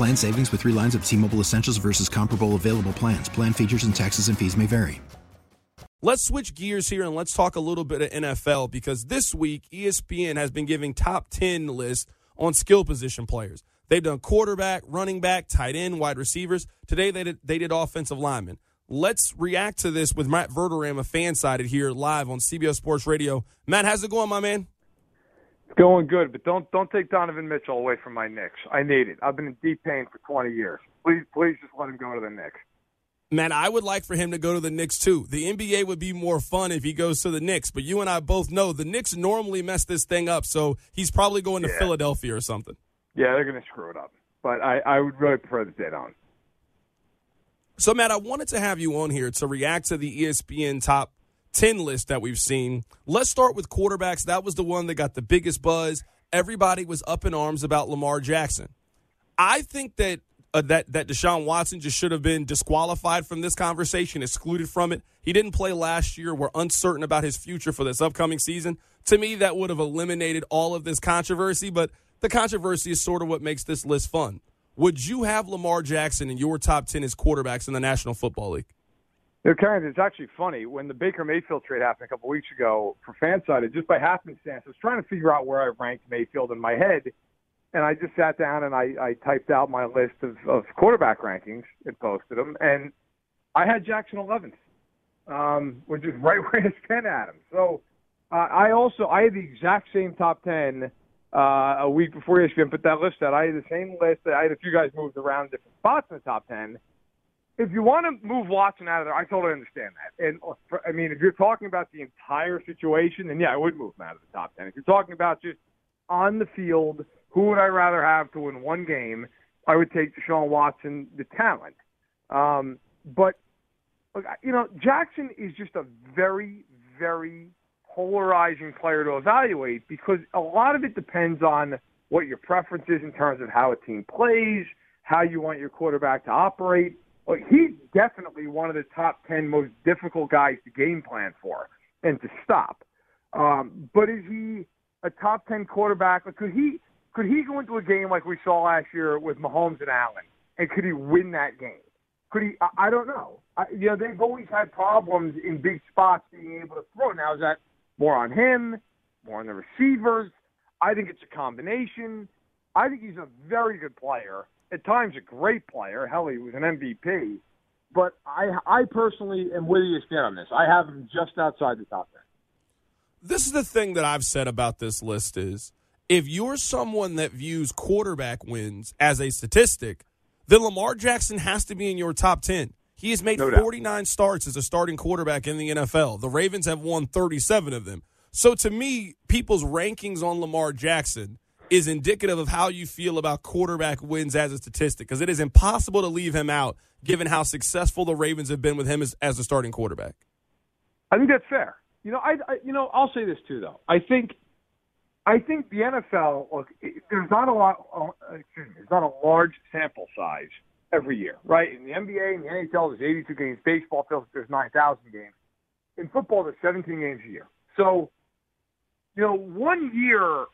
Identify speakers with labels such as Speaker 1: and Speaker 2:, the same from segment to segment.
Speaker 1: Plan savings with three lines of T Mobile Essentials versus comparable available plans. Plan features and taxes and fees may vary.
Speaker 2: Let's switch gears here and let's talk a little bit of NFL because this week ESPN has been giving top 10 lists on skill position players. They've done quarterback, running back, tight end, wide receivers. Today they did, they did offensive linemen. Let's react to this with Matt Verderame, a Fansided here live on CBS Sports Radio. Matt, how's it going, my man?
Speaker 3: Going good, but don't don't take Donovan Mitchell away from my Knicks. I need it. I've been in deep pain for 20 years. Please, please just let him go to the Knicks.
Speaker 2: Man, I would like for him to go to the Knicks too. The NBA would be more fun if he goes to the Knicks, but you and I both know the Knicks normally mess this thing up, so he's probably going to
Speaker 3: Yeah.
Speaker 2: Philadelphia or something.
Speaker 3: Yeah, they're going to screw it up. But I, I would really prefer to stay down.
Speaker 2: So, Matt, I wanted to have you on here to react to the ESPN top 10 list that we've seen. Let's start with quarterbacks. That was the one that got the biggest buzz. Everybody was up in arms about Lamar Jackson. I think that uh, that that Deshaun Watson just should have been disqualified from this conversation, excluded from it. He didn't play last year. We're uncertain about his future for this upcoming season. To me, that would have eliminated all of this controversy, but the controversy is sort of what makes this list fun. Would you have Lamar Jackson in your top 10 as quarterbacks in the National Football League?
Speaker 3: You know, Karen, it's actually funny. When the Baker Mayfield trade happened a couple weeks ago for Fansided, just by happenstance, I was trying to figure out where I ranked Mayfield in my head. And I just sat down and I, I typed out my list of, of quarterback rankings and posted them. And I had Jackson 11th, um, which is right where ESPN had him. So uh, I also I had the exact same top 10 uh, a week before ESPN put that list out. I had the same list. I had a few guys moved around different spots in the top 10 if you want to move Watson out of there, I totally understand that. And uh, I mean, if you're talking about the entire situation, then yeah, I would move him out of the top ten. If you're talking about just on the field, who would I rather have to win one game? I would take Deshaun Watson, the talent. Um, but look, you know, Jackson is just a very, very polarizing player to evaluate because a lot of it depends on what your preference is in terms of how a team plays, how you want your quarterback to operate. He's definitely one of the top 10 most difficult guys to game plan for and to stop. Um, but is he a top 10 quarterback? Could he could he go into a game like we saw last year with Mahomes and Allen, and could he win that game? Could he? I, I don't know. I, you know, they've always had problems in big spots being able to throw. Now is that more on him, more on the receivers? I think it's a combination. I think he's a very good player. At times, a great player. Hell, he was an MVP. But I, I personally am with you stand on this. I have him just outside the top ten.
Speaker 2: This is the thing that I've said about this list is if you're someone that views quarterback wins as a statistic, then Lamar Jackson has to be in your top 10. He has made
Speaker 3: No
Speaker 2: 49 starts as a starting quarterback in the NFL. The Ravens have won 37 of them. So to me, people's rankings on Lamar Jackson is indicative of how you feel about quarterback wins as a statistic because it is impossible to leave him out given how successful the Ravens have been with him as, as a starting quarterback.
Speaker 3: I think that's fair. You know, I, I you know, I'll say this too though. I think, I think the NFL. Look, it, there's not a lot. Uh, excuse me, there's not a large sample size every year, right? In the NBA and the NHL, there's 82 games. Baseball feels like there's 9,000 games. In football, there's 17 games a year. So, you know, one year,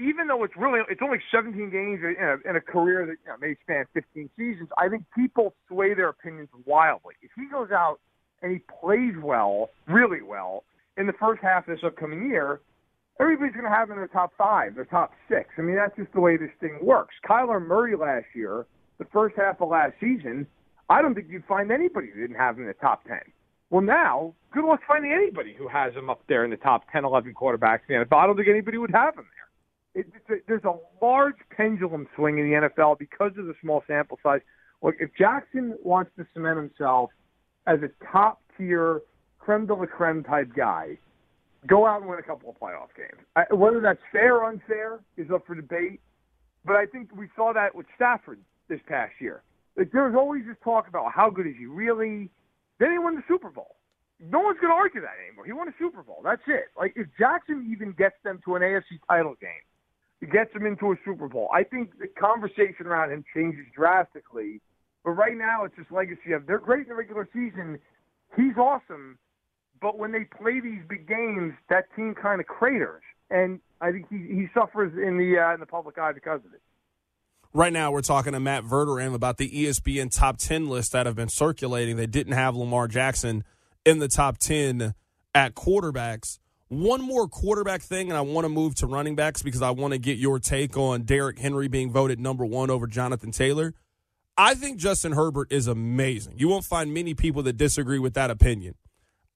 Speaker 3: even though it's really it's only 17 games in a, in a career that you know, may span 15 seasons, I think people sway their opinions wildly. If he goes out and he plays well, really well, in the first half of this upcoming year, everybody's going to have him in their top five, their top six. I mean, that's just the way this thing works. Kyler Murray last year, the first half of last season, I don't think you'd find anybody who didn't have him in the top ten. Well, now, good luck finding anybody who has him up there in the top 10, 11 quarterbacks in. I don't think anybody would have him there. It, there's a large pendulum swing in the NFL because of the small sample size. Look, if Jackson wants to cement himself as a top tier, creme de la creme type guy, go out and win a couple of playoff games. I, whether that's fair or unfair is up for debate. But I think we saw that with Stafford this past year. Like there's always this talk about how good is he really. Then he won the Super Bowl. No one's going to argue that anymore. He won a Super Bowl. That's it. Like if Jackson even gets them to an AFC title game, gets him into a Super Bowl. I think the conversation around him changes drastically. But right now, it's this legacy of they're great in the regular season. He's awesome, but when they play these big games, that team kind of craters, and I think he he suffers in the uh, in the public eye because of it.
Speaker 2: Right now, we're talking to Matt Verderame about the ESPN top 10 list that have been circulating. They didn't have Lamar Jackson in the top 10 at quarterbacks. One more quarterback thing, and I want to move to running backs because I want to get your take on Derrick Henry being voted number one over Jonathan Taylor. I think Justin Herbert is amazing. You won't find many people that disagree with that opinion.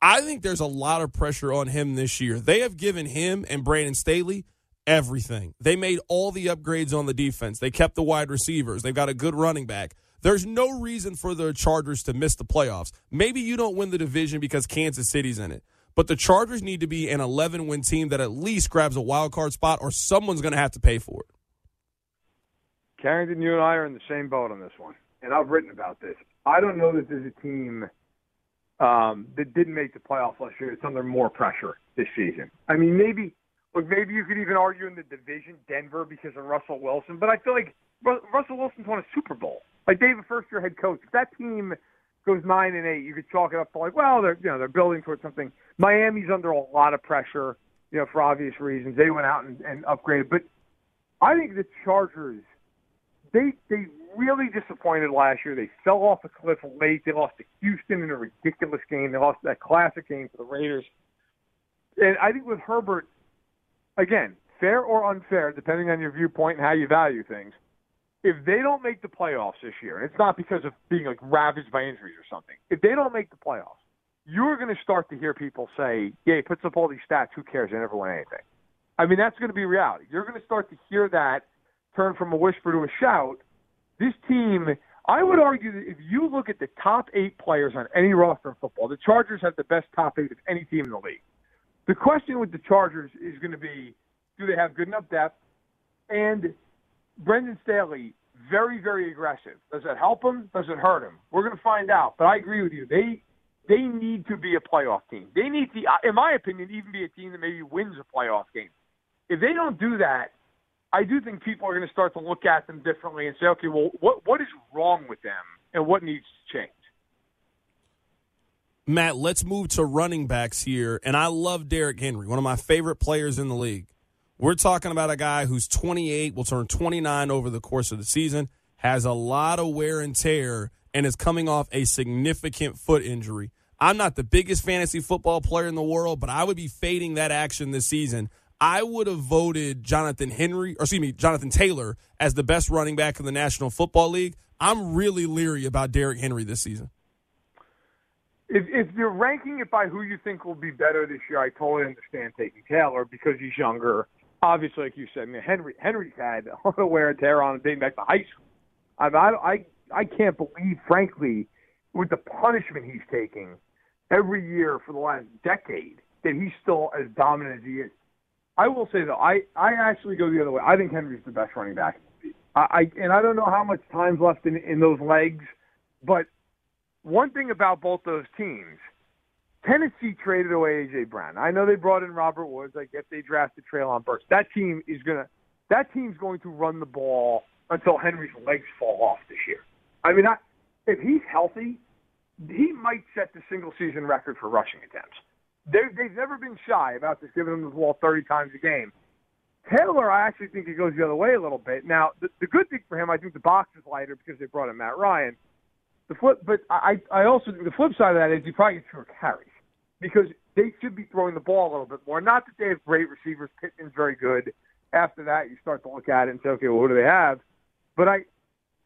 Speaker 2: I think there's a lot of pressure on him this year. They have given him and Brandon Staley everything. They made all the upgrades on the defense. They kept the wide receivers. They've got a good running back. There's no reason for the Chargers to miss the playoffs. Maybe you don't win the division because Kansas City's in it. But the Chargers need to be an 11 win team that at least grabs a wild card spot, or someone's going to have to pay for it.
Speaker 3: Carrington, you and I are in the same boat on this one, and I've written about this. I don't know that there's a team um, that didn't make the playoffs last year that's under more pressure this season. I mean, maybe Look, maybe you could even argue in the division Denver because of Russell Wilson, but I feel like Russell Wilson's won a Super Bowl. Like David First year head coach. If that team goes nine and eight, you could chalk it up to like, well, they're you know they're building towards something. Miami's under a lot of pressure, you know, for obvious reasons. They went out and, and upgraded, but I think the Chargers, they they really disappointed last year. They fell off a cliff late. They lost to Houston in a ridiculous game. They lost that classic game for the Raiders. And I think with Herbert, again, fair or unfair, depending on your viewpoint and how you value things, if they don't make the playoffs this year, and it's not because of being like ravaged by injuries or something, if they don't make the playoffs, you're going to start to hear people say, "Yeah, he puts up all these stats. Who cares? They never win anything." I mean, that's going to be reality. You're going to start to hear that turn from a whisper to a shout. This team, I would argue that if you look at the top eight players on any roster in football, the Chargers have the best top eight of any team in the league. The question with the Chargers is going to be, do they have good enough depth? And Brandon Staley, very, very aggressive. Does it help him? Does it hurt him? We're going to find out. But I agree with you. They they need to be a playoff team. They need to, uh, in my opinion, even be a team that maybe wins a playoff game. If they don't do that, I do think people are going to start to look at them differently and say, okay, well, what what is wrong with them and what needs to change?
Speaker 2: Matt, let's move to running backs here. And I love Derrick Henry, one of my favorite players in the league. We're talking about a guy who's 28, will turn 29 over the course of the season, has a lot of wear and tear, and is coming off a significant foot injury. I'm not the biggest fantasy football player in the world, but I would be fading that action this season. I would have voted Jonathan Henry, or excuse me, Jonathan Taylor as the best running back in the National Football League. I'm really leery about Derrick Henry this season
Speaker 3: if if you're ranking it by who you think will be better this year, I totally understand taking Taylor because he's younger. Obviously, like you said, I mean, Henry Henry's had a wear and tear on him dating back to high school. I mean, I I I can't believe, frankly, with the punishment he's taking every year for the last decade, that he's still as dominant as he is. I will say though, I I actually go the other way. I think Henry's the best running back. I, I and I don't know how much time's left in in those legs, but one thing about both those teams, Tennessee traded away AJ Brown. I know they brought in Robert Woods. I get they drafted Treylon Burks. That team is gonna that team's going to run the ball until Henry's legs fall off this year. I mean, I, if he's healthy, he might set the single season record for rushing attempts. They're, they've never been shy about just giving him the ball 30 times a game. Taylor, I actually think it goes the other way a little bit. Now, the, the good thing for him, I think the box is lighter because they brought in Matt Ryan. The flip, but I, I also the flip side of that is you probably get fewer carries because they should be throwing the ball a little bit more. Not that they have great receivers. Pittman's very good. After that, you start to look at it and say, okay, well, who do they have? But I,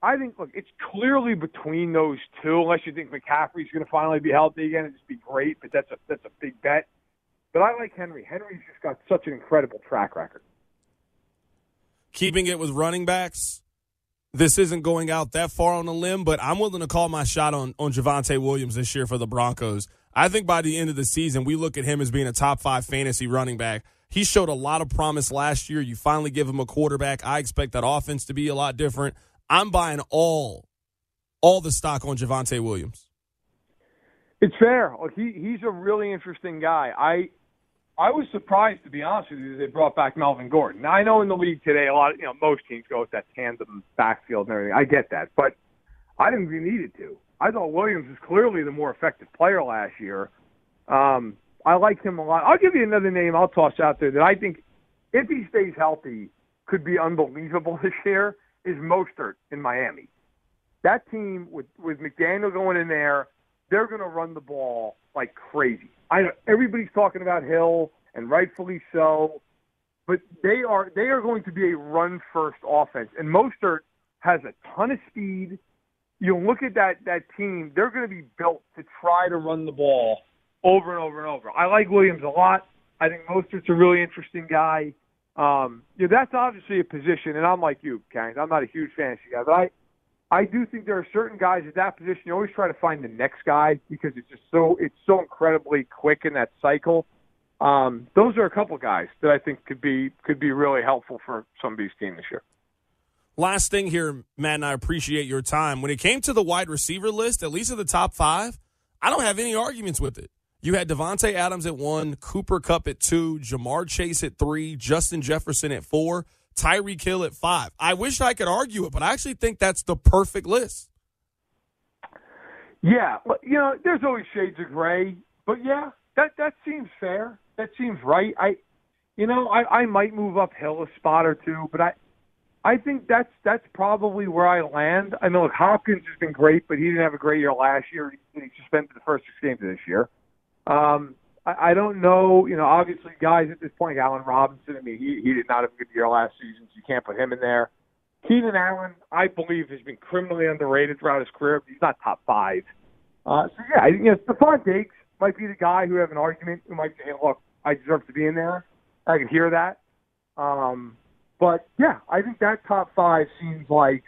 Speaker 3: I think look, it's clearly between those two. Unless you think McCaffrey's going to finally be healthy again and just be great, but that's a that's a big bet. But I like Henry. Henry's just got such an incredible track record.
Speaker 2: Keeping it with running backs, this isn't going out that far on a limb, but I'm willing to call my shot on on Javonte Williams this year for the Broncos. I think by the end of the season, we look at him as being a top five fantasy running back. He showed a lot of promise last year. You finally give him a quarterback. I expect that offense to be a lot different. I'm buying all all the stock on Javonte Williams.
Speaker 3: It's fair. He he's a really interesting guy. I I was surprised to be honest with you they brought back Melvin Gordon. Now I know in the league today a lot of you know most teams go with that tandem backfield and everything. I get that, but I didn't think we needed to. I thought Williams was clearly the more effective player last year. Um, I like him a lot. I'll give you another name I'll toss out there that I think, if he stays healthy, could be unbelievable this year is Mostert in Miami. That team with with McDaniel going in there, they're going to run the ball like crazy. I everybody's talking about Hill and rightfully so, but they are they are going to be a run first offense. And Mostert has a ton of speed. You look at that that team; they're going to be built to try to run the ball over and over and over. I like Williams a lot. I think Mostert's a really interesting guy. Um, you know, that's obviously a position, and I'm like you, Kang. I'm not a huge fantasy guy, but I, I do think there are certain guys at that position. You always try to find the next guy because it's just so it's so incredibly quick in that cycle. Um, those are a couple guys that I think could be could be really helpful for somebody's team this year.
Speaker 2: Last thing here, Matt, and I appreciate your time. When it came to the wide receiver list, at least of the top five, I don't have any arguments with it. You had Davante Adams at one, Cooper Kupp at two, Ja'Marr Chase at three, Justin Jefferson at four, Tyreek Hill at five. I wish I could argue it, but I actually think that's the perfect list.
Speaker 3: Yeah, you know, there's always shades of gray, but yeah, that that seems fair. That seems right. I, you know, I I might move up Hill a spot or two, but I. I think that's that's probably where I land. I know Hopkins has been great, but he didn't have a great year last year. He suspended the first six games of this year. Um, I, I don't know. You know, obviously, guys at this point, Allen Robinson. I mean, he he did not have a good year last season, so you can't put him in there. Keenan Allen, I believe, has been criminally underrated throughout his career. But he's not top five. Uh, so yeah, you know, Stefon Diggs might be the guy who have an argument who might say, "Hey, look, I deserve to be in there." I can hear that. Um, but yeah, I think that top five seems like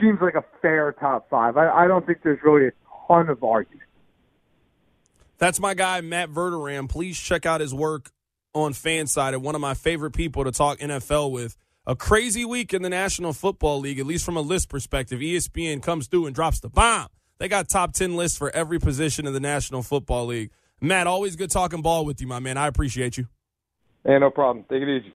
Speaker 3: seems like a fair top five. I, I don't think there's really a ton of argument.
Speaker 2: That's my guy, Matt Verderame. Please check out his work on Fansided, one of my favorite people to talk NFL with. A crazy week in the National Football League, at least from a list perspective. ESPN comes through and drops the bomb. They got top 10 lists for every position in the National Football League. Matt, always good talking ball with you, my man. I appreciate you.
Speaker 3: Hey, no problem. Take it easy.